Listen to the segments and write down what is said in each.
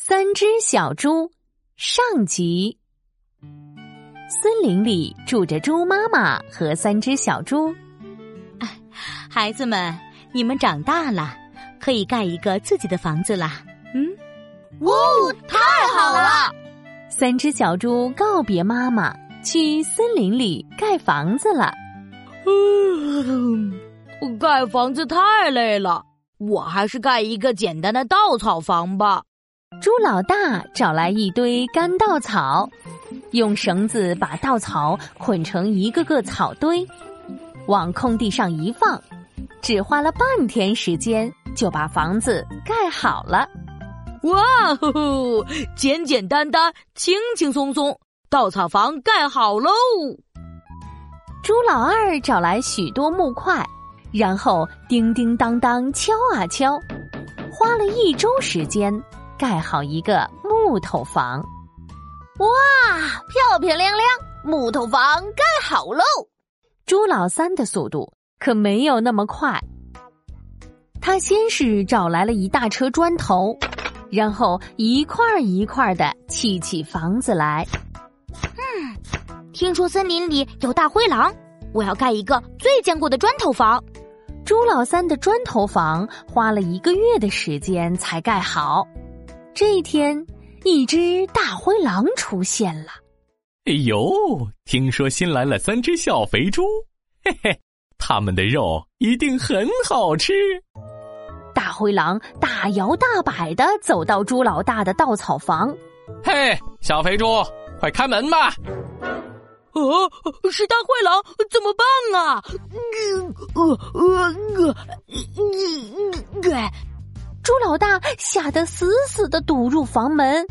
三只小猪上集。森林里住着猪妈妈和三只小猪。孩子们，你们长大了，可以盖一个自己的房子啦。嗯，哦，太好了！三只小猪告别妈妈，去森林里盖房子了。嗯，盖房子太累了，我还是盖一个简单的稻草房吧。猪老大找来一堆干稻草，用绳子把稻草捆成一个个草堆，往空地上一放，只花了半天时间就把房子盖好了。哇哦，简简单单，轻轻松松，稻草房盖好喽！猪老二找来许多木块，然后叮叮当当敲啊敲，花了一周时间。盖好一个木头房，哇，漂漂亮亮，木头房盖好喽！朱老三的速度可没有那么快，他先是找来了一大车砖头，然后一块一块的砌起房子来。嗯，听说森林里有大灰狼，我要盖一个最坚固的砖头房。朱老三的砖头房花了一个月的时间才盖好。这一天，一只大灰狼出现了。哎呦，听说新来了三只小肥猪，嘿嘿，他们的肉一定很好吃。大灰狼大摇大摆的走到猪老大的稻草房。嘿，小肥猪，快开门吧！哦，是大灰狼，怎么办啊？呃呃呃呃呃。猪老大吓得死死的堵住房门。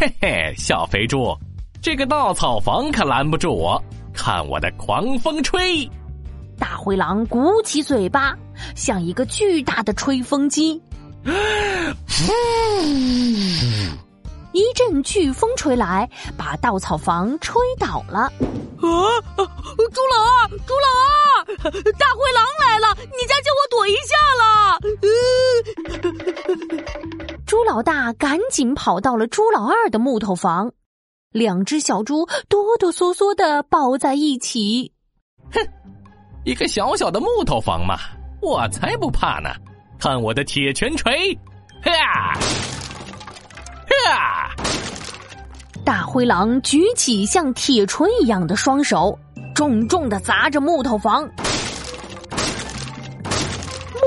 嘿嘿，小肥猪，这个稻草房可拦不住我，看我的狂风吹！大灰狼鼓起嘴巴，像一个巨大的吹风机。一阵飓风吹来，把稻草房吹倒了。啊！猪老二，猪老二，大灰狼来了！你家救我躲一下老大赶紧跑到了猪老二的木头房，两只小猪哆哆嗦嗦的抱在一起。哼，一个小小的木头房嘛，我才不怕呢！看我的铁拳锤！哈！哈！大灰狼举起像铁锤一样的双手，重重的砸着木头房，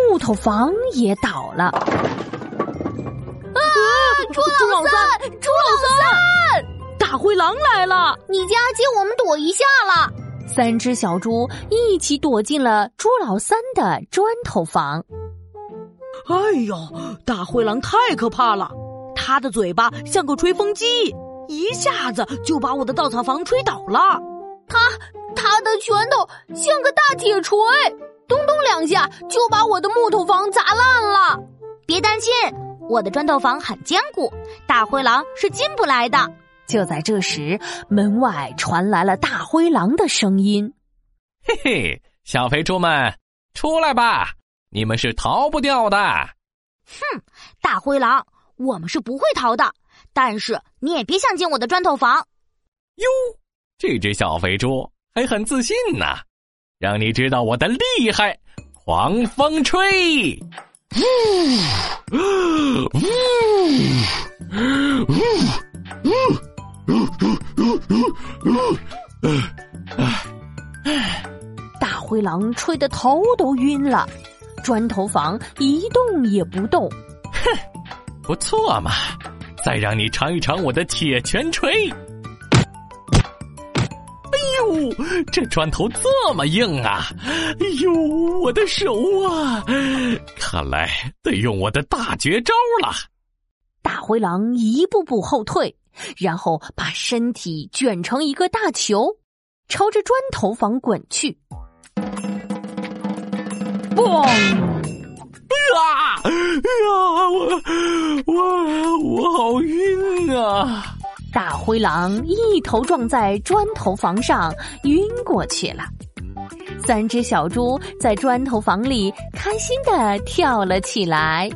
木头房也倒了。啊！猪老三，猪老三，大灰狼来了！你家借我们躲一下了。三只小猪一起躲进了猪老三的砖头房。哎呦，大灰狼太可怕了！它的嘴巴像个吹风机，一下子就把我的稻草房吹倒了。它它的拳头像个大铁锤，咚咚两下就把我的木头房砸烂了。别担心，我的砖头房很坚固，大灰狼是进不来的。就在这时，门外传来了大灰狼的声音：“嘿嘿，小肥猪们，出来吧，你们是逃不掉的。”哼，大灰狼。我们是不会逃的，但是你也别想进我的砖头房。哟，这只小肥猪还很自信呢，让你知道我的厉害！狂风吹，呜呜呜呜呜呜呜！大灰狼吹得头都晕了，砖头房一动也不动。哼！不错嘛，再让你尝一尝我的铁拳锤！哎呦，这砖头这么硬啊！哎呦，我的手啊！看来得用我的大绝招了。大灰狼一步步后退，然后把身体卷成一个大球，朝着砖头房滚去。嘣！啊！哎呀，我我我好晕啊！大灰狼一头撞在砖头房上，晕过去了。三只小猪在砖头房里开心的跳了起来。